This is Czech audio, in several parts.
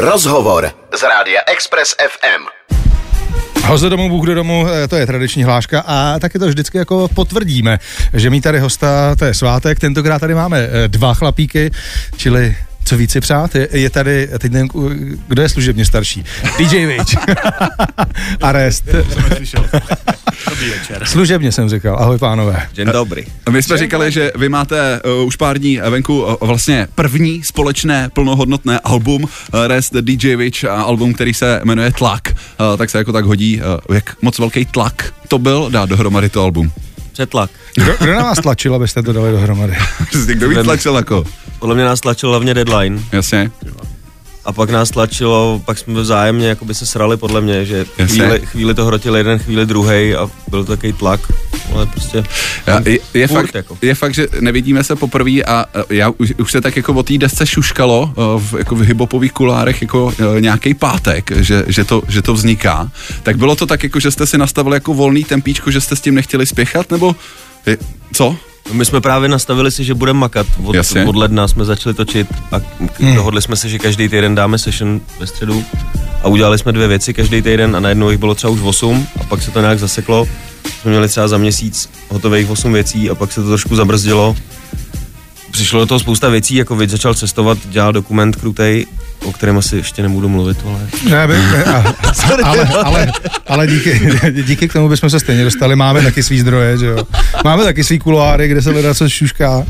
Rozhovor z rádia Express FM. Hoze domů, Bůh do domu, eh, to je tradiční hláška a taky to vždycky jako potvrdíme, že mít tady hosta, to je svátek, tentokrát tady máme eh, dva chlapíky, čili co víc si přát, je, je tady, teď nevím, kdo je služebně starší, DJ Witch, Arrest. Dobrý večer. Služebně jsem říkal, ahoj pánové. Dzień dobry. My jsme říkali, že vy máte uh, už pár dní venku uh, vlastně první společné plnohodnotné album uh, Rest DJ Witch a album, který se jmenuje Tlak. Uh, tak se jako tak hodí, uh, jak moc velký tlak to byl dát dohromady to album. Přetlak. Kdo, kdo na vás tlačil, abyste to dali dohromady? Kdo víc tlačil jako? Podle mě nás tlačil hlavně deadline Jasně. a pak nás tlačilo, pak jsme vzájemně jako by se srali podle mě, že Jasně. chvíli, chvíli to hrotil jeden, chvíli druhý a byl to takový tlak, ale prostě Já, je, je, furt fakt, jako. je fakt, že nevidíme se poprvé a uh, já už, už se tak jako o té desce šuškalo uh, v, jako v hiphopových kulárech jako uh, nějaký pátek, že, že, to, že to vzniká. Tak bylo to tak jako, že jste si nastavili jako volný tempíčko, že jste s tím nechtěli spěchat, nebo je, co? My jsme právě nastavili si, že budeme makat. Od, Jasně. od ledna jsme začali točit a hmm. dohodli jsme se, že každý týden dáme session ve středu a udělali jsme dvě věci každý týden a najednou jich bylo třeba už 8 a pak se to nějak zaseklo. Jsme měli třeba za měsíc hotových 8 věcí a pak se to trošku zabrzdilo. Přišlo do toho spousta věcí, jako Vid začal cestovat, dělal dokument krutej, o kterém asi ještě nebudu mluvit, ale... Ne, by, ne, a, ale, ale, ale díky, díky k tomu bychom se stejně dostali. Máme taky svý zdroje, že jo. Máme taky svý kuloáry, kde se lidé co šušká.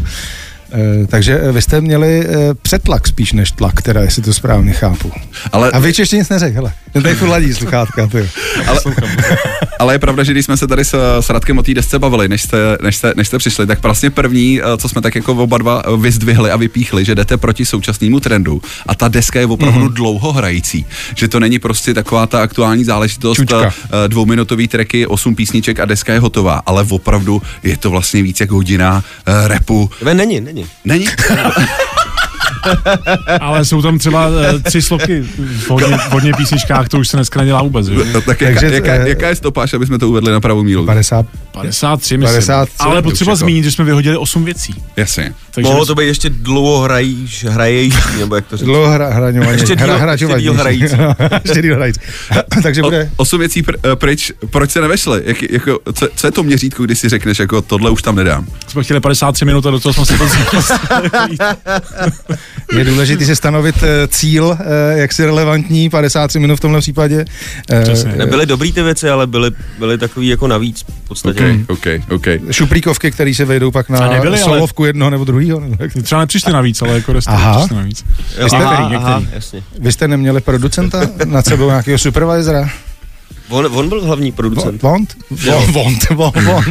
E, takže vy jste měli e, přetlak spíš než tlak, teda, jestli to správně chápu. Ale, A vy ještě nic neřekl, hele. Ten tady furt ladí sluchátka, ty. ale, ale je pravda, že když jsme se tady s, s Radkem o té desce bavili, než jste, než, jste, než jste přišli, tak vlastně první, eh, co jsme tak jako oba dva eh, vyzdvihli a vypíchli, že jdete proti současnému trendu a ta deska je opravdu mm-hmm. dlouho hrající, že to není prostě taková ta aktuální záležitost, Čučka. eh, dvouminutový tracky, osm písniček a deska je hotová, ale opravdu je to vlastně víc jak hodina repu. Ne, není, není. Není? Ale jsou tam třeba eh, tři sloky v hodně, v hodně písničkách, to už se dneska nedělá vůbec. Že? No, tak jaká, Takže, jaká, eh, jaká je stopáž, aby jsme to uvedli na pravou míru? 50. 53, myslím. 53, Ale potřeba zmínit, že jsme vyhodili 8 věcí. Jasně. Takže Mohlo to být ještě dlouho hrajíš, hrajejíš, nebo jak to říct. Dlouho hra, hraňovaně. Ještě díl- hra, ještě díl hrající. ještě díl hrající. Takže O, bude... osm věcí pr, eh, pryč, proč se nevešly? Jak, jako, co, co, je to měřítko, když si řekneš, jako tohle už tam nedám? jsme chtěli 53 minut a do toho jsme se to Je důležité si stanovit eh, cíl, eh, jak si relevantní, 53 minut v tomhle případě. Eh, Přesně. Nebyly dobrý ty věci, ale byly, byly takový jako navíc v podstatě. OK, OK, OK. Šuplíkovky, které se vejdou pak na nebyly, ale- solovku jednoho nebo druhého. Nebo? Třeba nepřišli navíc, ale jako rest Aha. navíc. Jo, Některý, aha, některý. aha, jasně. Vy jste neměli producenta nad sebou nějakého supervisora? On, on byl hlavní producent. Vont? Vont, vont, vont.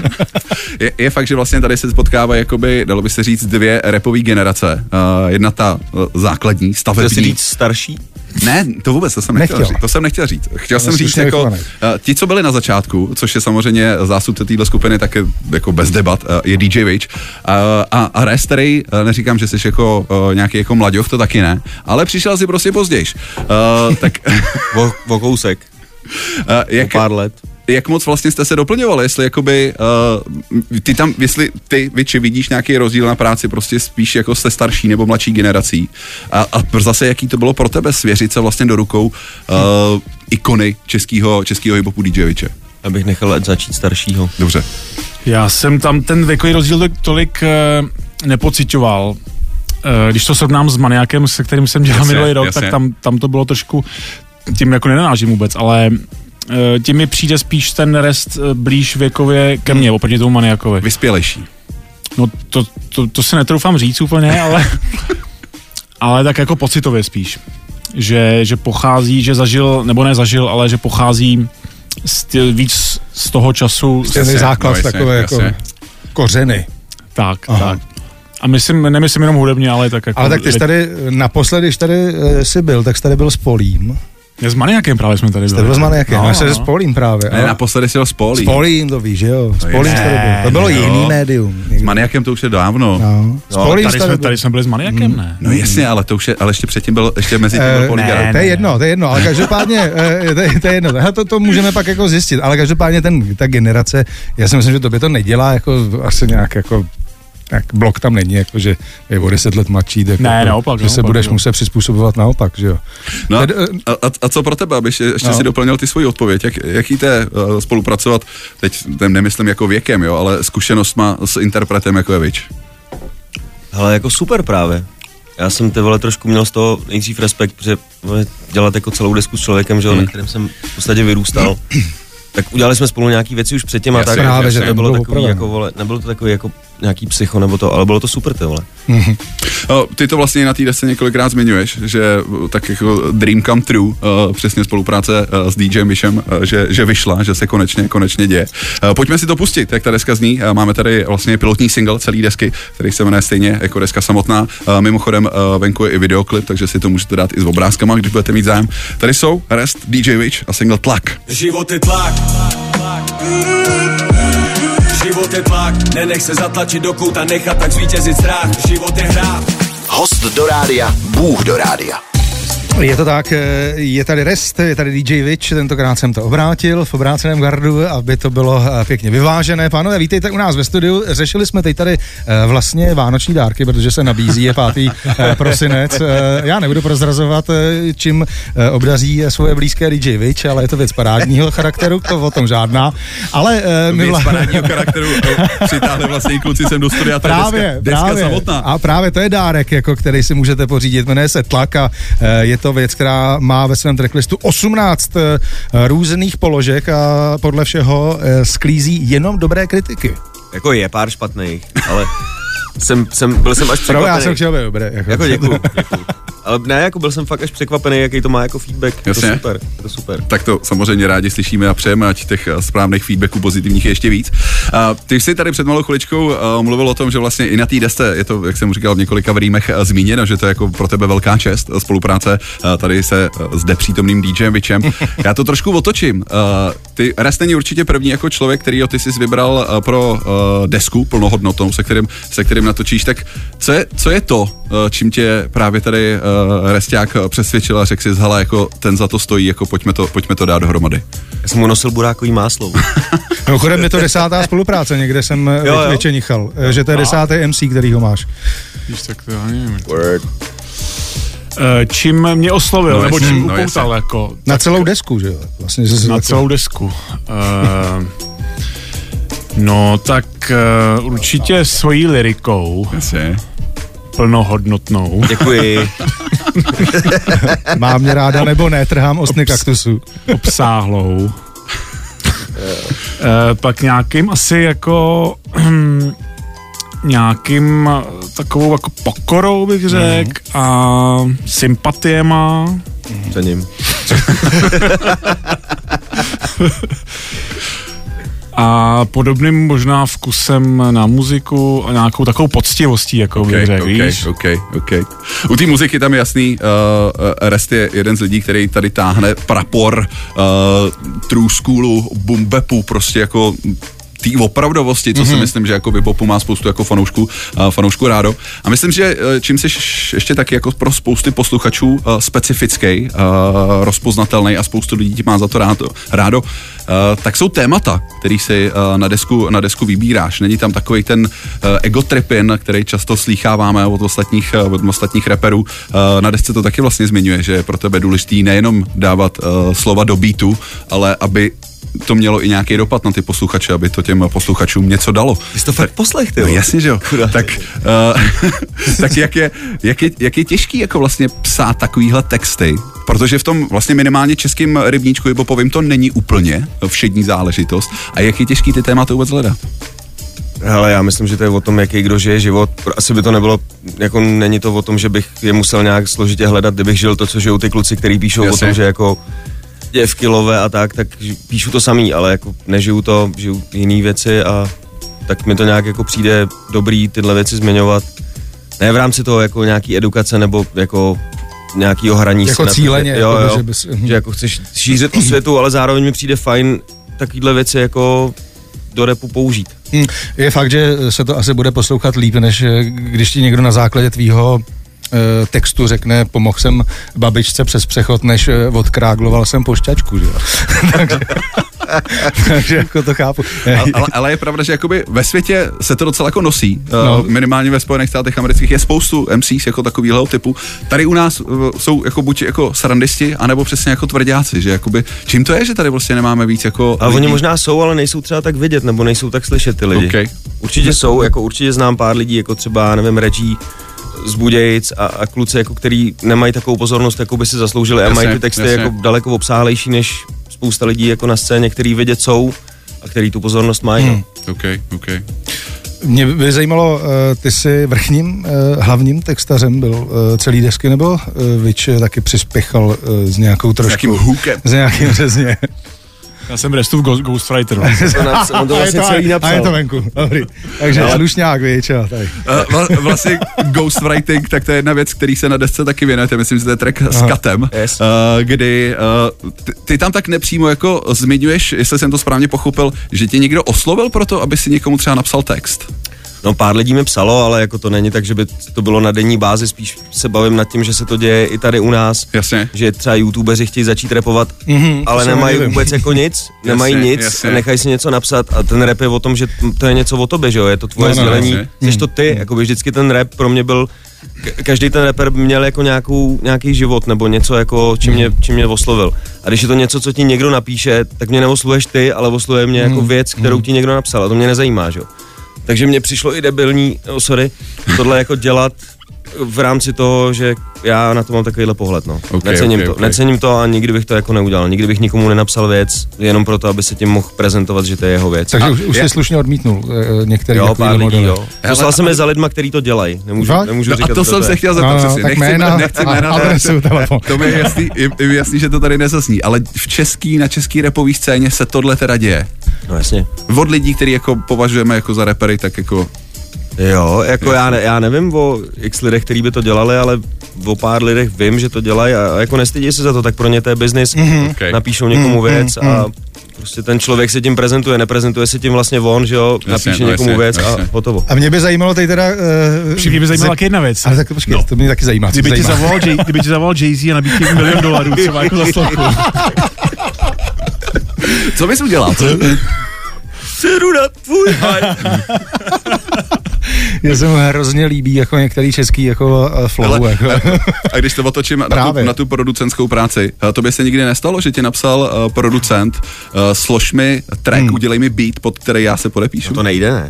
Je, je fakt, že vlastně tady se spotkávají, jakoby, dalo by se říct, dvě repové generace. Uh, jedna ta uh, základní, Chtěl si stavební. říct starší? Ne, to vůbec, to jsem nechtěl, Nechtěl. říct. To jsem nechtěl říct. Chtěl jsem jsi říct, jako, uh, ti, co byli na začátku, což je samozřejmě zásudce téhle skupiny, tak je jako bez debat, uh, je DJ Witch. Uh, a, a Rest, který, uh, neříkám, že jsi jako uh, nějaký jako mladěch, to taky ne, ale přišel si prostě později. Uh, tak O, o kousek, jak, o pár let. jak moc vlastně jste se doplňovali, jestli jakoby, uh, ty tam, jestli ty, Viči, vidíš nějaký rozdíl na práci prostě spíš jako se starší nebo mladší generací a, a zase jaký to bylo pro tebe svěřit se vlastně do rukou uh, ikony českého českého hiphopu DJ Viče. Abych nechal ať začít staršího. Dobře. Já jsem tam ten věkový rozdíl tolik, tolik uh, nepocitoval. Uh, když to srovnám s Maniakem, se kterým jsem dělal Jasně, minulý rok, jasně. tak tam, tam to bylo trošku, tím jako nenanážím vůbec, ale uh, tím mi přijde spíš ten rest uh, blíž věkově ke mně, oproti tomu Maniakovi. Vyspělejší. No to, to, to si netroufám říct úplně, ale, ale tak jako pocitově spíš. Že, že pochází, že zažil, nebo ne zažil, ale že pochází z, tě- víc z toho času. Ten Jasně, základ no, jasně, takové jako jasně. kořeny. Tak, Aha. tak. A myslím, nemyslím jenom hudebně, ale tak jako... Ale tak ty jsi tady, naposledy, když tady eh, jsi byl, tak jsi tady byl s Polím. S Maniakem právě jsme tady Jste byli. byl s Maniakem, No, no, no. s Polím právě. Ne, ale- naposledy si ho spolí. S Polím, to víš, že jo? S Polím jsi tady byl. To bylo Ne, jo. jiný médium. S Maniakem to už je dávno. No. S No, Polím tady, jsi jsme, tady jsme byli s Maniakem, ne? No jasně, ale to už je, ale ještě předtím byl, ještě mezi tím byl Poligar. ne, To je jedno, to je jedno, ale každopádně, eh, to je, to je jedno, to, to můžeme pak jako zjistit, ale každopádně ten, ta generace, já si myslím, že to by to nedělá jako asi nějak jako Tak blok tam není, jako že je o 10 let mladší, tak Ne, jako, naopak, že se naopak, budeš jo. muset přizpůsobovat naopak, že jo. No a, eh, a, a co pro tebe, abych ještě No. si doplnil ty svoji odpověď, jak, jak jíte uh, spolupracovat, teďtem nemyslím jako věkem, jo, ale zkušenostma s interpretem jako je Vič. Ale jako super právě. Já jsem ty vole trošku měl z toho nejdřív respekt, protože dělat jako celou desku s člověkem, že, jo, na kterém jsem v podstatě vyrůstal. tak udělali jsme spolu nějaký věci už předtím a tak. právě, že to nebylo bylo takový, jako, vole, nebylo to takový jako nějaký psycho nebo to, ale bylo to super ty vole. O, Ty to vlastně na té desce několikrát zmiňuješ, že tak jako Dream Come True, uh, přesně spolupráce uh, s DJem Vishem, uh, že, že vyšla, že se konečně, konečně děje. Uh, Pojďme si to pustit, jak ta deska zní. Uh, Máme tady vlastně pilotní single celé desky, který se jmenuje stejně jako deska samotná. Uh, Mimochodem uh, venku je i videoklip, takže si to můžete dát i s obrázkama, když budete mít zájem. Tady jsou Rest, DJ Witch a single Tlak. Život je tlak Život je tlak, nenech se zatlačit do kouta, nechat tak zvítězit strach. Život je hra, Host do rádia, Bůh do rádia. Je to tak, eh, je tady Rest, je tady DJ Witch, tentokrát jsem to obrátil v obráceném gardu, aby to bylo eh, pěkně vyvážené. Pánové, vítejte u nás ve studiu. Řešili jsme teď tady eh, vlastně vánoční dárky, protože se nabízí, je 5. eh, prosinec. Já nebudu prozrazovat, čím obdaří svoje blízké DJ Witch, ale je to věc parádního charakteru, to o tom žádná. Ale my Věc vla- parádního charakteru přitáhli vlastně i kluci sem do studia. to je Právě, deska, deska právě. samotná. A právě to je dárek, jako, který si můžete pořídit. Jmenuje se Tlak a je to věc, která má ve svém tracklistu 18 eh, různých položek a podle všeho eh, sklízí jenom dobré kritiky. Jako je pár špatných, ale jsem, jsem, byl jsem až Pro já jsem překvapený. chtěl být dobré. Jako, Jako děkuju, děkuju. Ale ne, jako byl jsem fakt až překvapený, jaký to má jako feedback. Je to Jasně. super, je to super. Tak to samozřejmě rádi slyšíme a přejeme, ať těch eh, správných feedbacků pozitivních je ještě víc. A ty jsi tady před malou chviličkou uh, mluvil o tom, že vlastně i na té desce je to, jak jsem říkal, v několika rýmech uh, zmíněno, že to je jako pro tebe velká čest spolupráce tady se zde přítomným DJem Vičem. Já to trošku otočím. Ty Rest není určitě první jako člověk, který ty jsi vybral pro desku plnohodnotnou, se kterým, se kterým natočíš. Tak co je, co je to, čím tě právě tady uh, Resták přesvědčil a řekl si, hele, jako ten za to stojí, jako pojďme to, pojďme to dát dohromady. Já jsem mu nosil burákový máslo. Mimochodem je to desátá spolupráce, někde jsem Jo, jo, jo. vyčenichal, eh, že to je desátý MC, který ho máš. Víš, tak to já nevím. Word. Eh, Čím mě oslovil, No no, nebo čím no upoutal, jako Na celou desku, že jo? Vlastně, že na takhle- celou desku. Uh, no, tak uh, určitě svojí lirikou, Jasně. Plnohodnotnou, Děkuji. Má mě ráda nebo ne, trhám ostny kaktusu. obsáhlou. Eh, pak nějakým asi jako hm, nějakým eh, takovou jako pokorou bych řekl a sympatiema. Cením. a podobným možná vkusem na muziku a nějakou takovou poctivostí, jako bych řekl, okay, víš? okay, okay. U té muziky tam je jasný, uh, Rest je jeden z lidí, který tady táhne prapor uh, true schoolu, bumbepu, prostě jako té opravdovosti, co mm-hmm. si myslím, že jako popu má spoustu jako fanoušků, fanoušků rádo. A myslím, že uh, čím jsi ještě taky jako pro spousty posluchačů uh, specifický, uh, rozpoznatelný a spoustu lidí má za to rádo, rádo tak jsou témata, který si na, desku, na desku vybíráš. Není tam takový ten ego tripin, který často slýcháváme od ostatních, od ostatních reperů. Na desce to taky vlastně zmiňuje, že je pro tebe důležitý nejenom dávat slova do beatu, ale aby to mělo i nějaký dopad na ty posluchače, aby to těm posluchačům něco dalo. Jsi to fakt poslech, ty No jasně, že jo. Chudák. Tak, uh, tak jak, je, jak, je, jak je těžký jako vlastně psát takovýhle texty, protože v tom vlastně minimálně českým rybníčku hibopovým to není úplně všední záležitost a jak je těžký ty témata vůbec hledat. Hele, já myslím, že to je o tom, jaký kdo žije život. Asi by to nebylo, jako není to o tom, že bych je musel nějak složitě hledat, kdybych žil to, co žijou ty kluci, kteří píšou Jasně. o tom, že jako děvky love a tak, tak píšu to samý, ale jako nežiju to, žiju jiný věci a tak mi to nějak jako přijde dobrý tyhle věci zmiňovat. Ne v rámci toho jako nějaký edukace nebo jako nějakýho hraní Jako cíleně, že, jo, jako, jo, že bys- že jako chceš šířit o světu, ale zároveň mi přijde fajn takovýhle věci jako do repu použít. Hm, Je fakt, že se to asi bude poslouchat líp, než eh, když ti někdo na základě tvýho textu řekne, pomohl jsem babičce přes přechod, než eh, odkrágloval jsem pošťačku, že jo. Takže, Takže jako to chápu. ale, ale, je pravda, že jakoby ve světě se to docela jako nosí. No. No. Minimálně ve Spojených státech amerických je spoustu MCs jako takovýhle typu. Tady u nás jsou jako buď jako srandisti, anebo přesně jako tvrdáci, že jakoby, čím to je, že tady vlastně nemáme víc jako A oni možná jsou, ale nejsou třeba tak vidět, nebo nejsou tak slyšet ty lidi. Okay. Určitě jsou, jako určitě znám pár lidí, jako třeba, nevím, Reggie z Budějic a, a kluci, jako který nemají takovou pozornost, jako by si zasloužili a Jasně, mají ty texty jasně. jako daleko obsáhlejší než spousta lidí jako na scéně, který vidět jsou a který tu pozornost mají. Hmm. OK, OK. Mě by zajímalo, eh, ty jsi vrchním eh, hlavním textařem byl eh, celý desky, nebo Vič taky přispěchal s nějakou trošku... nějakým hookem. S nějakým přesně. Já jsem Restův Ghost, Ghostwriter. vlastně. To on to A je vlastně celý a je to venku, dobrý. Takže Ale- slušňák, Vič, jo. Uh, vla- vlastně ghostwriting, tak to je jedna věc, který se na desce taky věnujete, myslím, že to je track s Katem, Yes. uh, kdy uh, ty, ty tam tak nepřímo jako zmiňuješ, jestli jsem to správně pochopil, že tě někdo oslovil pro to, aby si někomu třeba napsal text. No pár lidí mi psalo, ale jako to není tak, že by to bylo na denní bázi, spíš se bavím nad tím, že se to děje i tady u nás. Jasně. Že třeba youtubeři chtějí začít repovat, Mhm, mm-hmm, ale nemají nedivím. vůbec jako nic, nemají Jasně, nic jasně. a nechají si něco napsat a ten rap je o tom, že to je něco o tobě, že jo, je to tvoje No, no, sdělení, no, jsi to ty, jako by vždycky ten rap pro mě byl, ka- každý ten rapper měl jako nějakou, nějaký život nebo něco jako, čím mě, čím mě oslovil. A když je to něco, co ti někdo napíše, tak mě neoslovuješ ty, ale oslovuje mě jako věc, kterou ti někdo napsal a to mě nezajímá, že jo. Takže mně přišlo i debilní, oh, sorry, tohle jako dělat v rámci toho, že já na to mám takovýhle pohled, no. Ok, Necením ok, to, ok. necením to a nikdy bych to jako neudělal. Nikdy bych nikomu nenapsal věc, jenom proto, aby se tím mohl prezentovat, že to je jeho věc. Takže už, už jsi slušně odmítnul eh, některý jo, pár lidí, modely. jo. Poslal jsem je za lidma, který to dělají. Nemůžu, Fakt? nemůžu No, říkat, a to kdo jsem se chtěl zeptat No, no, přesně. Nechci, jména, nechci a- jména, adresu, ne, telefon. To mi je jasný, je, je jasný, že to tady nezasní, ale v český, na český repový scéně se tohle teda děje. No jasně. Od lidí, který jako považujeme jako za repery, tak jako Jo, jako já, ne, já nevím o x lidech, kteří by to dělali, ale o pár lidech vím, že to dělají a, a jako nestydí se za to, tak pro ně to je business. Mm-hmm. Okay. Napíšou někomu věc a prostě ten člověk se tím prezentuje, neprezentuje se tím vlastně on, že jo, Jasně, napíše no někomu jasně, věc a jasně. hotovo. A mě by zajímalo tady teda... Uh, Všichni by zajímala taky jedna věc. Ale tak počkej, no. to mě taky zajímá. Kdyby ti, zavolal Jay, kdyby ti zavolal Jay-Z a nabídl milion dolarů třeba jako za sloku. Co bys udělal? Sedu na tvůj Mně se mu hrozně líbí jako některý český jako uh, flow. Hele, jako. A když to otočím na tu, na tu producentskou práci, eh, to by se nikdy nestalo, že ti napsal uh, producent, uh, slož mi track, hmm. udělej mi beat, pod který já se podepíšu. No to nejde, ne?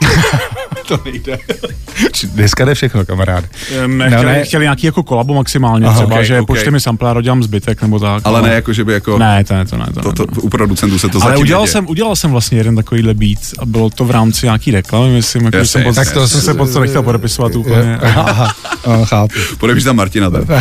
to nejde. Dneska jde všechno, kamarád. Ehm, No, chtěli, ne. chtěli nějaký jako kolabo maximálně, Aha, třeba, ok, že ok. pošli mi sampler a zbytek nebo tak. Ale ne jako, že by jako... Ne, to ne, to ne. To, To, ne, to, u producentů se to ale zatím udělal neděje. jsem, udělal jsem vlastně jeden takovýhle beat a bylo to v rámci nějaký reklamy, myslím, jako, jsem, pod, tak to jsem se pod to nechtěl podepisovat úplně. Aha, aha, chápu. Podepíš tam Martina. Tak.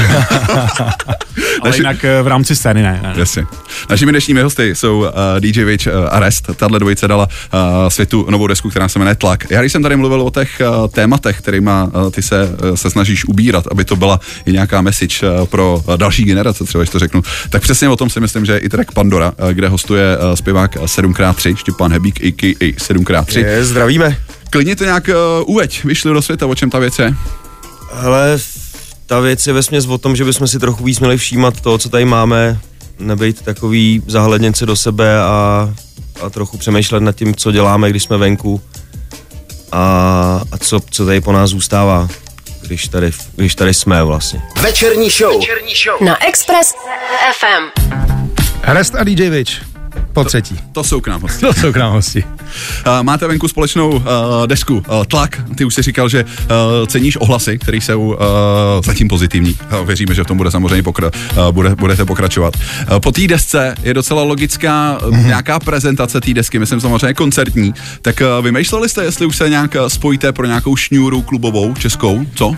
Ale jinak eh, v rámci scény ne. ne. Jasně. Našimi dnešními hosty jsou uh, DJ Witch uh, a Rest. Tahle dvojice dala uh, světu novou desku, která se jmenuje Tlak. Já když jsem tady mluvil o těch uh, tématech, kterýma uh, ty se, uh, se snažíš ubírat, aby to byla i nějaká message pro další generace, třeba když to řeknu, tak přesně o tom si myslím, že je i track Pandora, kde hostuje zpěvák 7x3, Štěpán Hebík, a.k.a. 7x3. Je, zdravíme. Klidně to nějak uh, uveď, vyšli do světa, o čem ta věc je. Ale ta věc je vesměs o tom, že bychom si trochu víc měli všímat toho, co tady máme, nebejt takový zahledněnci do sebe a, a trochu přemýšlet nad tím, co děláme, když jsme venku a, a co, co tady po nás zůstává, když tady, když tady jsme vlastně. Večerní show. Na Express FM. Rest a DJ Witch. Po třetí. To jsou k nám hosti. To jsou k nám hosti. Uh, máte venku společnou uh, desku uh, Tlak. Ty už si říkal, že uh, ceníš ohlasy, které jsou uh, zatím pozitivní. Uh, věříme, že v tom bude samozřejmě pokra- uh, bude, budete pokračovat. Uh, po té desce je docela logická mm-hmm. nějaká prezentace té desky, myslím samozřejmě koncertní. Tak uh, vymýšleli jste, jestli už se nějak spojíte pro nějakou šňůru klubovou českou? Co?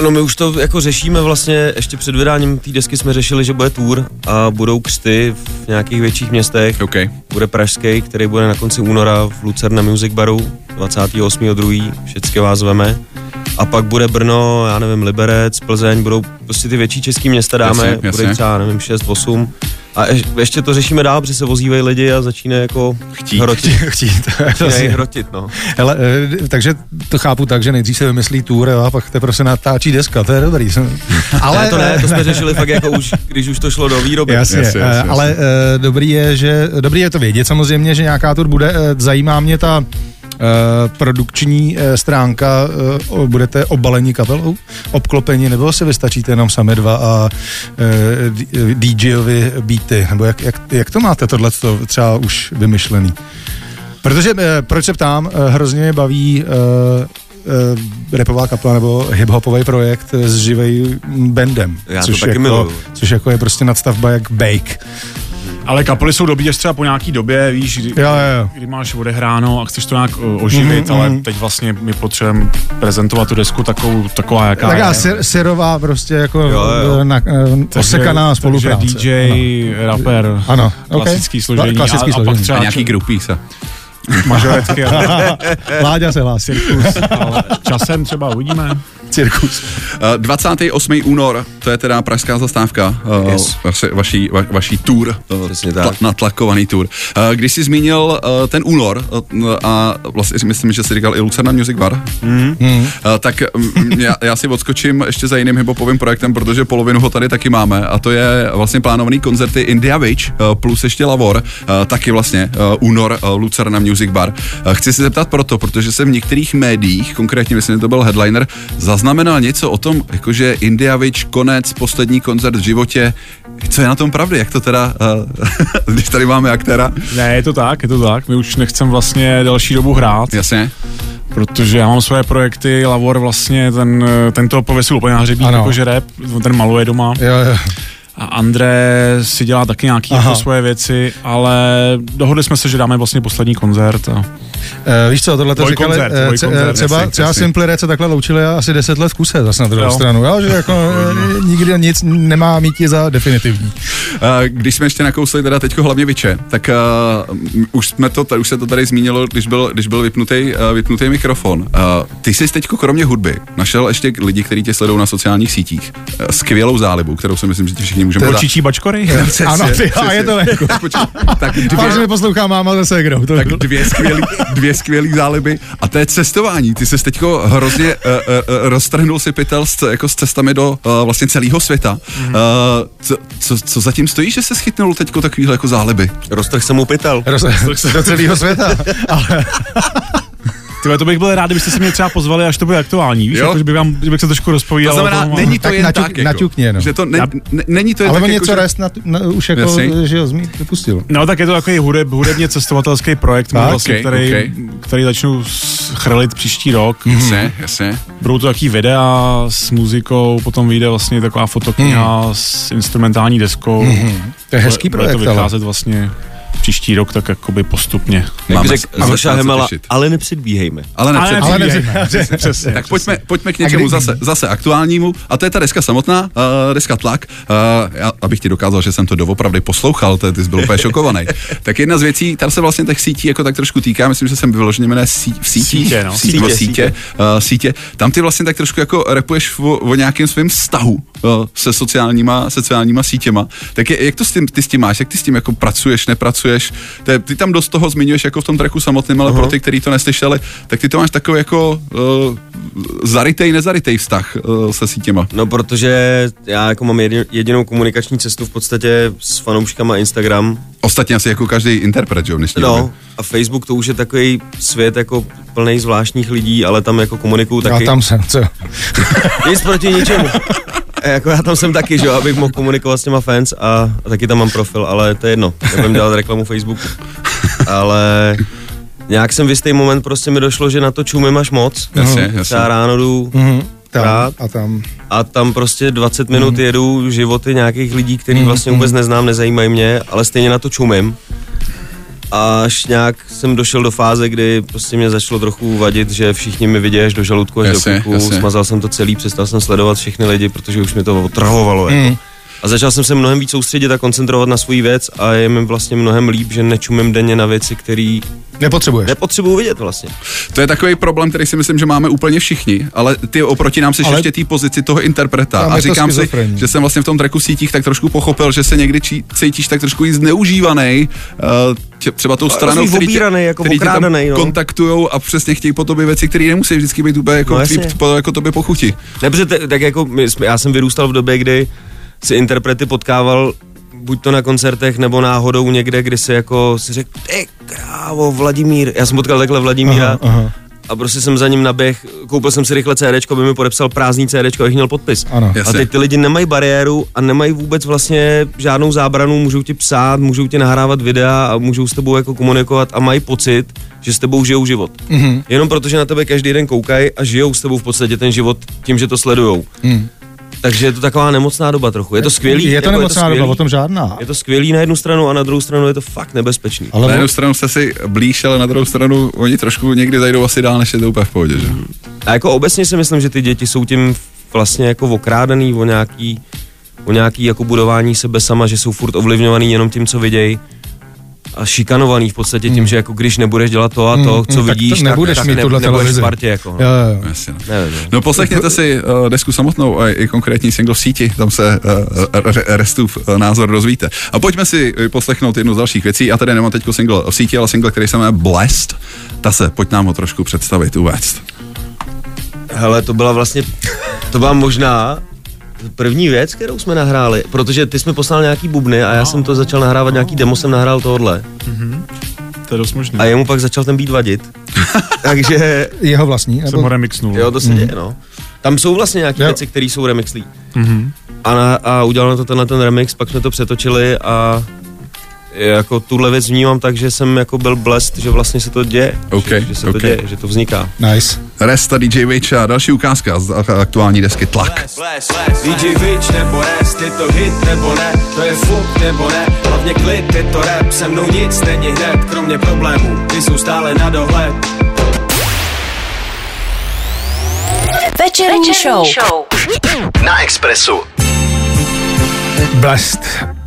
No my už to jako řešíme vlastně, ještě před vydáním té desky jsme řešili, že bude tour a budou křty v nějakých větších městech. OK. Bude pražský, který bude na konci února v Lucerna Music Baru 28.2. Všechny vás veme. A pak bude Brno, já nevím, Liberec, Plzeň, budou prostě ty větší český města dáme, Jasně, bude jasně. jich třeba, nevím, 6, 8. A ješ- ještě to řešíme dál, protože se vozívají lidi a začíná jako Chtít. hrotit. Chtít. Začínají hrotit, no. Hele, eh, takže to chápu tak, že nejdřív se vymyslí tour a pak teprve se natáčí deska, to je dobrý. Ale Ale ne, to ne, to jsme řešili fakt jako už, když už to šlo do výroby. Jasně, Jasně, jasně, jasně, ale uh, dobrý je, že dobrý je to vědět samozřejmě, že nějaká tour bude. Zajímá mě ta produkční uh, stránka, uh, budete obalení kapelou, obklopení, nebo se vystačíte jenom sami dva a DJovi beaty, nebo jak, jak, jak to máte tohle třeba už vymyšlený? Protože, proč se ptám, hrozně mě baví uh, repová kapela nebo hip-hopový projekt s živej bandem. Já to což taky jako, miluju. Což jako je prostě nadstavba jak Bake. Ale kapely jsou dobrý až třeba po nějaký době, víš, kdy, Jo, jo, kdy máš odehráno a chceš to nějak oživit, Mhm, ale mhm. teď vlastně my potřebujeme prezentovat tu desku takovou, taková, jaká Taká je. syrová prostě jako Jo, jo. Na, Takže- osekaná spolupráce. Takže DJ, rapper, Ano, klasický složení. Klasický a, a pak složení. třeba A nějaký grupí se. mažoretky. Láďa se hlásí. ale časem třeba uvidíme. Cirkus. Uh, 28. únor, to je teda pražská zastávka, uh, Yes. vaši, vaší, va, vaší tour, Přesně tak. natlakovaný tour. Když jsi zmínil ten únor a vlastně si myslím, že jsi říkal i Lucerna Music Bar, uh, tak mm, já, já si odskočím ještě za jiným hiphopovým projektem, protože polovinu ho tady taky máme a to je vlastně plánovaný koncerty India Witch plus ještě Lavor, taky vlastně únor Lucerna Music Bar. Chci se zeptat proto, protože jsem v některých médiích, konkrétně myslím, že to byl headliner, zaznamenal něco o tom, jakože India Witch, konec, poslední koncert v životě. Co je na tom pravdy? Jak to teda, uh, když tady máme aktéra? Ne, je to tak, je to tak. My už nechcem vlastně delší dobu hrát, Jasně. protože já mám svoje projekty, Lavor vlastně, ten, ten to pověsil úplně na hřebík, jakože rap, ten maluje doma. Jo, jo. A André si dělá taky nějaké jako svoje věci, ale dohodli jsme se, že dáme vlastně poslední koncert. A... Uh, víš co, tohle to říkali, eh, dvojkoncert, ce- třeba, jasně, třeba jasně. Simple Red se takhle loučili asi 10 let v kuse zase na druhou Jo. stranu, jo? že jako eh, nikdy nic nemá mít za definitivní. Uh, když jsme ještě nakousli teda teďko hlavně Viče, tak uh, už jsme to, už se to tady zmínilo, když byl, když byl vypnutý, uh, vypnutý mikrofon. Uh, ty jsi teďko kromě hudby našel ještě lidi, kteří tě sledují na sociálních sítích. Uh, skvělou zálibu, kterou si myslím, že ti všichni můžeme Kočičí bačkory? Přesně, Ano, ty, a přesně. je to venku. Počkej, tak Dvě... poslouchá máma se segrou. To tak dvě skvělý, dvě skvělý záliby. A to je cestování. Ty se teďko hrozně uh, uh, roztrhnul si pytel s, jako s cestami do uh, vlastně celého světa. Uh, co, co, co zatím stojí, že se schytnul teďko takovýhle jako záliby? Roztrh jsem mu pytel. Roz- do celého světa. Ale Tyhle, to bych byl rád, kdybyste se mě třeba pozvali, až to bude aktuální, víš, Jo. jako, že bych, vám, že bych se trošku To rozpovídal. znamená, o tom, není to Tak jen naťuk- tak, jako, naťukni jenom. že to ne, ne, není to jen ale tak, jako, něco že- rest na, na, už jako, Jasně. že jo, zmí, vypustil. No tak je to takový hudeb, hudebně cestovatelský projekt, Tak, vlastně, ok, který, ok. který začnu chrelit příští rok. Jasně, jasně. Budou to takový videa s muzikou, potom vyjde vlastně taková fotokniha Hmm. s instrumentální deskou. To je hezký Bude- Bude projekt, to ale. vycházet vlastně příští rok tak jakoby postupně. Jak Máme- řekl Hemela, ale nepředbíhejme. Ale nepřed, Ale nepředbíhejme. ne, Přesně. tak pojďme, pojďme k něčemu zase, zase aktuálnímu, a to je ta deska samotná, uh, deska Tlak. Uh, já, abych ti dokázal, že jsem to doopravdy poslouchal, to, ty jsi byl úplně šokovaný. tak jedna z věcí, ta se vlastně těch sítí jako tak trošku týká, myslím, že jsem vyloženě jmenuje sí, v sítích, Sítě, no. sítě, Sítě, sítě, sítě, uh, sítě. Tam ty vlastně tak trošku jako repuješ o, o nějakém svém vztahu uh, se sociálníma, sociálníma sítěma. Tak je, jak to s tím, ty s tím máš, jak ty s tím jako pracuješ, nepracuješ? To je, ty tam dost toho zmiňuješ jako v tom tracku samotném, ale uh-huh. pro ty, kteří to neslyšeli, tak ty to máš takový jako uh, zarytej, nezarytej vztah uh, se sítěma. No, protože já jako mám jedin, jedinou komunikační cestu v podstatě s fanouškama Instagram. Ostatně asi jako každý interpret, že jo, dnešní době. No, a Facebook to už je takový svět jako plný zvláštních lidí, ale tam jako komunikuju Já taky. tam jsem, co? Nic proti ničemu. A jako já tam jsem taky, že jo, abych mohl komunikovat s těma fans a, a taky tam mám profil, ale to je jedno. Nebudem dělat reklamu Facebooku. Ale nějak jsem v jistý moment prostě mi došlo, že na to čumím až moc. Jasně, jasně. Třeba ráno jdu Mhm, tam, Rád. a tam. a tam prostě 20 minut jedu životy nějakých lidí, který Mhm, vlastně vůbec neznám, nezajímají mě, ale stejně na to čumím. Až nějak jsem došel do fáze, kdy prostě mě začalo trochu vadit, že všichni mi vidí až do žaludku, až Jasně, do jasně. Smazal jsem to celý, přestal jsem sledovat všechny lidi, protože už mi to otrhovalo. Jako. A začal jsem se mnohem víc soustředit a koncentrovat na svou věc a je mi vlastně mnohem líp, že nečumím denně na věci, které Nepotřebuješ. nepotřebuji vidět vlastně. To je takový problém, který si myslím, že máme úplně všichni, ale ty oproti nám seš Ale- ještě té pozici toho interpreta. A říkám si, že jsem vlastně v tom tracku sítích tak trošku pochopil, že se někdy či, cítíš tak trošku i zneužívaný, uh, tě, třeba tou stranou, který, tě, jako který tě tam no. kontaktujou a přesně chtějí po tobě věci, které nemusí vždycky být úplně jako, No, tvý, po, jako tobě pochutí. Ne, protože te, tak jako my já jsem vyrůstal v době, kdy si interprety potkával buď to na koncertech, nebo náhodou někde, kdy si jako si řekl, ty krávo, Vladimír. Já jsem potkal takhle Vladimíra Aha, aha. a prostě jsem za ním naběh, koupil jsem si rychle CD, aby mi podepsal prázdný CD, abych měl podpis. Ano. A teď ty lidi nemají bariéru a nemají vůbec vlastně žádnou zábranu, můžou ti psát, můžou ti nahrávat videa a můžou s tebou jako komunikovat a mají pocit, že s tebou žijou život. Mhm. Mm-hmm. Jenom protože na tebe každý den koukají a žijou s tebou v podstatě ten život tím, že to sledujou. Hmm. Takže je to taková nemocná doba trochu. Je to skvělý. Je to jako nemocná doba, skvělý. o tom žádná. Je to skvělý na jednu stranu a na druhou stranu je to fakt nebezpečný. Na Ale jednu stranu jste si blíž, ale na druhou stranu oni trošku někdy zajdou asi dál, než je to úplně v pohodě, že? A jako obecně si myslím, že ty děti jsou tím vlastně jako okrádaný o nějaký, o nějaký jako budování sebe sama, že jsou furt ovlivňovaný jenom tím, co vidějí šikanovaný v podstatě tím, že jako když nebudeš dělat to a to, Hmm, co hmm, tak vidíš, to nebudeš tak, mít tak tuhle nebudeš v partě, jako. no. jo, jo. Jasně, no. Nevím, no. Poslechněte si uh, desku samotnou a i konkrétní single v síti, tam se uh, Restův uh, názor dozvíte. A pojďme si poslechnout jednu z dalších věcí. Já tady nemám teď single v síti, ale single, který se jmenuje Blessed. Ta se, pojď nám ho trošku představit, uvést. Hele, to byla vlastně, to byla možná první věc, kterou jsme nahráli, protože ty jsi mi poslal nějaký bubny a já jsem to začal nahrávat, nějaký demo jsem nahrál tohle To je dost možný. a jemu pak začal ten beat vadit. Takže Jeho vlastní? Jsem Nebo? ho remixnul. Jo, to se děje, no. Tam jsou vlastně nějaké věci, které jsou remixlí. A, na, a udělal to tenhle ten remix, pak jsme to přetočili a jako tuhle věc vnímám tak, že jsem jako byl blest, že vlastně se to děje. OK, že, že se OK. to děje, že to vzniká. Nice. Resta DJ Witch a další ukázka z aktuální desky Tlak. DJ Witch nebo Rest, je to hit nebo ne, to je fuk nebo ne, hlavně klid, je to rap, se mnou nic není hned, kromě problémů, ty jsou stále na dohled. Večerní show. Na Expressu. Blast.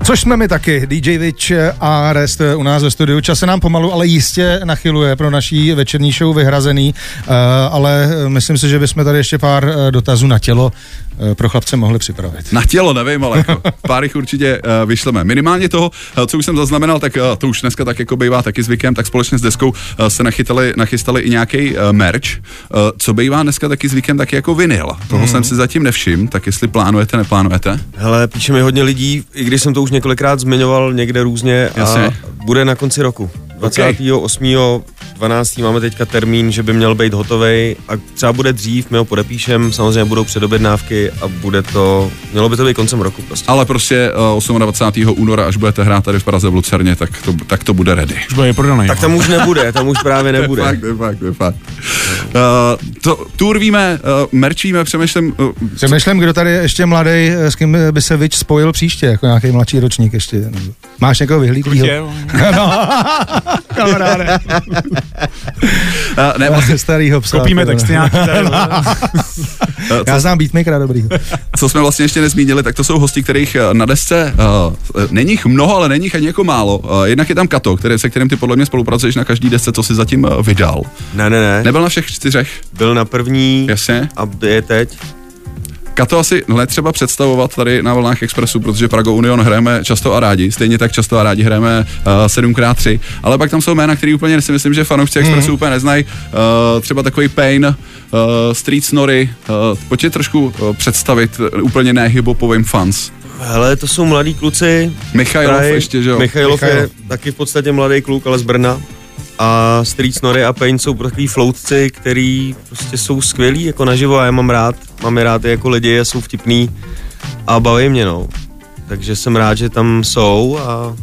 Což jsme my taky, DJ Witch a Rest u nás ve studiu. Čas se nám pomalu, ale jistě nachyluje pro naší večerní show vyhrazený, uh, ale myslím si, že bychom tady ještě pár uh, dotazů na tělo uh, pro chlapce mohli připravit. Na tělo nevím, ale jako pár jich určitě uh, vyšleme. Minimálně toho, co už jsem zaznamenal, tak to už dneska tak jako bývá taky zvykem, tak společně s deskou se nachytali, nachystali i nějaký merch. Co bývá dneska taky zvykem, tak jako vinyl. Toho Mhm. jsem si zatím nevšiml, tak jestli plánujete, neplánujete. Hele, píše mi hodně lidí, i když jsem to už několikrát zmiňoval někde různě a Jasně. bude na konci roku. 28. 12. máme teďka termín, že by měl být hotovej a třeba bude dřív, my ho podepíšem, samozřejmě budou předobjednávky a bude to, mělo by to být koncem roku prostě. Ale prostě uh, 28. února, až budete hrát tady v Praze v Lucerně, tak to, tak to bude ready. Už bude prodaný. Tak tam už nebude, tam už právě To je nebude. fakt, to je fakt, to je fakt. Uh, to, tour víme, uh, merčíme, přemýšlím, uh, Přemýšlím, kdo tady je ještě mladý, s kým by se Witch spojil příště, jako nějaký mladší ročník ještě. Máš někoho vyhlídlýho? No, kamaráde. Uh, ne, vlastně, Starýho psa. Kopíme texty nějaký tady. Já znám beatmakera dobrýho. co jsme vlastně ještě nezmínili, tak to jsou hosti, kterých eh, na desce uh, není jich mnoho, ale není jich ani jako málo. Uh, jednak je tam Kato, který, se kterým ty podle mě spolupracuješ na každý desce, co si zatím uh, vydal. Ne, ne, ne, Nebyl na všech čtyřech, byl na první jasně. a je teď. Kato asi netřeba představovat tady na vlnách Expressu, protože Prago Union hrajeme často a rádi, stejně tak často a rádi hrajeme uh, 7x3, ale pak tam jsou jména, který úplně si myslím, že fanoušci Expressu úplně neznají, uh, třeba takový Pain, uh, Street Snory, uh, pojďte trošku uh, představit uh, úplně ne hiphopovým fans. Hele, to jsou mladí kluci. Michailov Prahy. ještě, že jo? Michailov je Michailov. taky v podstatě mladý kluk, ale z Brna. A Street Snory a Pain jsou takový floutci, který prostě jsou skvělí jako naživo a já mám rád. Mám je rád jako lidi a jsou vtipný a baví mě, no. Takže jsem rád, že tam jsou a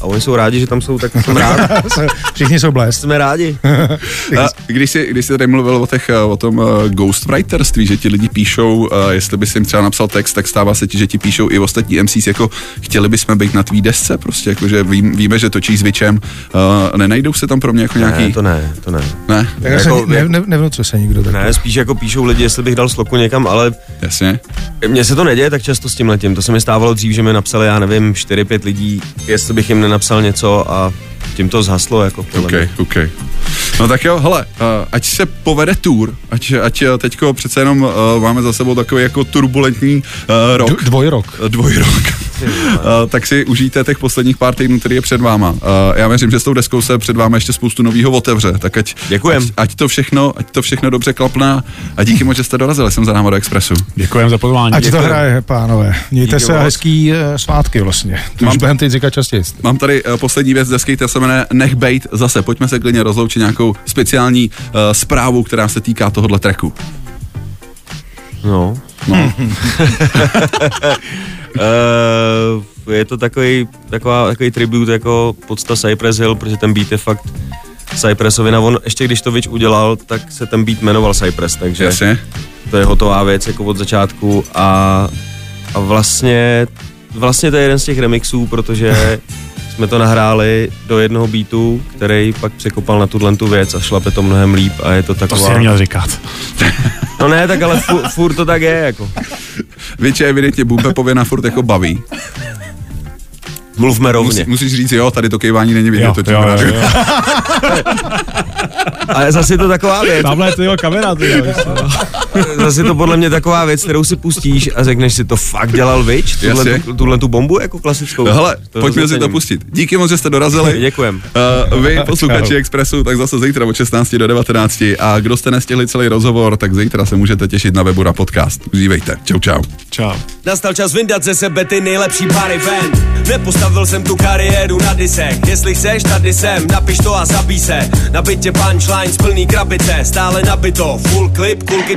a oni jsou rádi, že tam jsou, tak jsem rád. Všichni jsou blest. Jsme rádi. A když jsi, když jsi tady mluvil o, těch, eh, o tom uh, ghostwriterství, že ti lidi píšou, uh, jestli bys jim třeba napsal text, tak stává se ti, že ti píšou i ostatní MCs, jako chtěli bychom být na tvý desce, prostě jakože ví, víme, že točíš s Vičem, uh, nenajdou se tam pro mě jako nějaký... Ne, to ne, to ne. ne? Tak Jako- jako, ne, ne, nevnucuje se nikdo tak. Ne, spíš jako píšou lidi, jestli bych dal sloku někam, ale Jasně. mně se to neděje tak často s tím letím. To se mi stávalo dřív, že mi napsali, já nevím, 4-5 lidí, jestli bych jim nenapsal něco a tím to zhaslo. Jako OK, mě. OK. No tak jo, hele, uh, ať se povede tour, ať, ať eh, teďko přece jenom uh, máme za sebou takový jako turbulentní uh, rok. Dvojrok. dvojrok. Uh, tak si užijte těch posledních pár týdnů, který je před váma. Uh, já věřím, že s tou deskou se před váma ještě spoustu nového otevře, tak ať, Děkujem. ať, ať, to všechno, ať to všechno dobře klapne a díky moc, že jste dorazili jsem za náma do Expressu. Děkujeme za pozvání. Ať to Děkujem. hraje, pánové. Mějte Díky se a moc. hezký uh, svátky vlastně. To Mám- už budeme teď říkat častěji. Mám tady uh, poslední věc z desky, která se jmenuje Nech bejt zase. Pojďme se klidně rozloučit nějakou speciální uh, zprávu, která se týká tohohle tracku. No. No. Uh, je to takový, taková, takový tribut jako podsta Cypress Hill, protože ten beat je fakt Cypressovina. On ještě když to Vič udělal, tak se ten beat jmenoval Cypress, takže Jasně. to je hotová věc jako od začátku a, a vlastně, vlastně to je jeden z těch remixů, protože jsme to nahráli do jednoho beatu, který pak překopal na tuhle tu věc a šlape to mnohem líp a je to To taková... si neměl říkat. No ne, tak ale fu, furt to tak je, jako. Viče evidentně Bumpe pověna furt jako baví. Mluvme rovně. Musí, musíš říct, jo, tady to kejvání není vidět. Jo, to jo, jo, jo. Ale zase je to taková věc. Tamhle je to jeho kamera, ty jo? Zase je to podle mě taková věc, kterou si pustíš a řekneš si, to fakt dělal Vič? Tuhle, tu, tuhle tu bombu jako klasickou. Hele, To pojďme si to pustit. Díky moc, že jste dorazili. Děkujem. Uh, vy, posluchači Expressu, tak zase zítra od 16 do 19. A kdo jste nestihli celý rozhovor, tak zítra se můžete těšit na webu na podcast. Užívejte. Čau, čau. Čau. Nastal čas vyndat ze sebe ty nejlepší pary ven Nepostavil jsem tu kariéru na disek Jestli chceš, tady jsem, napiš to a zabij se Na bytě punchline z plný krabice Stále nabito, full clip, kulky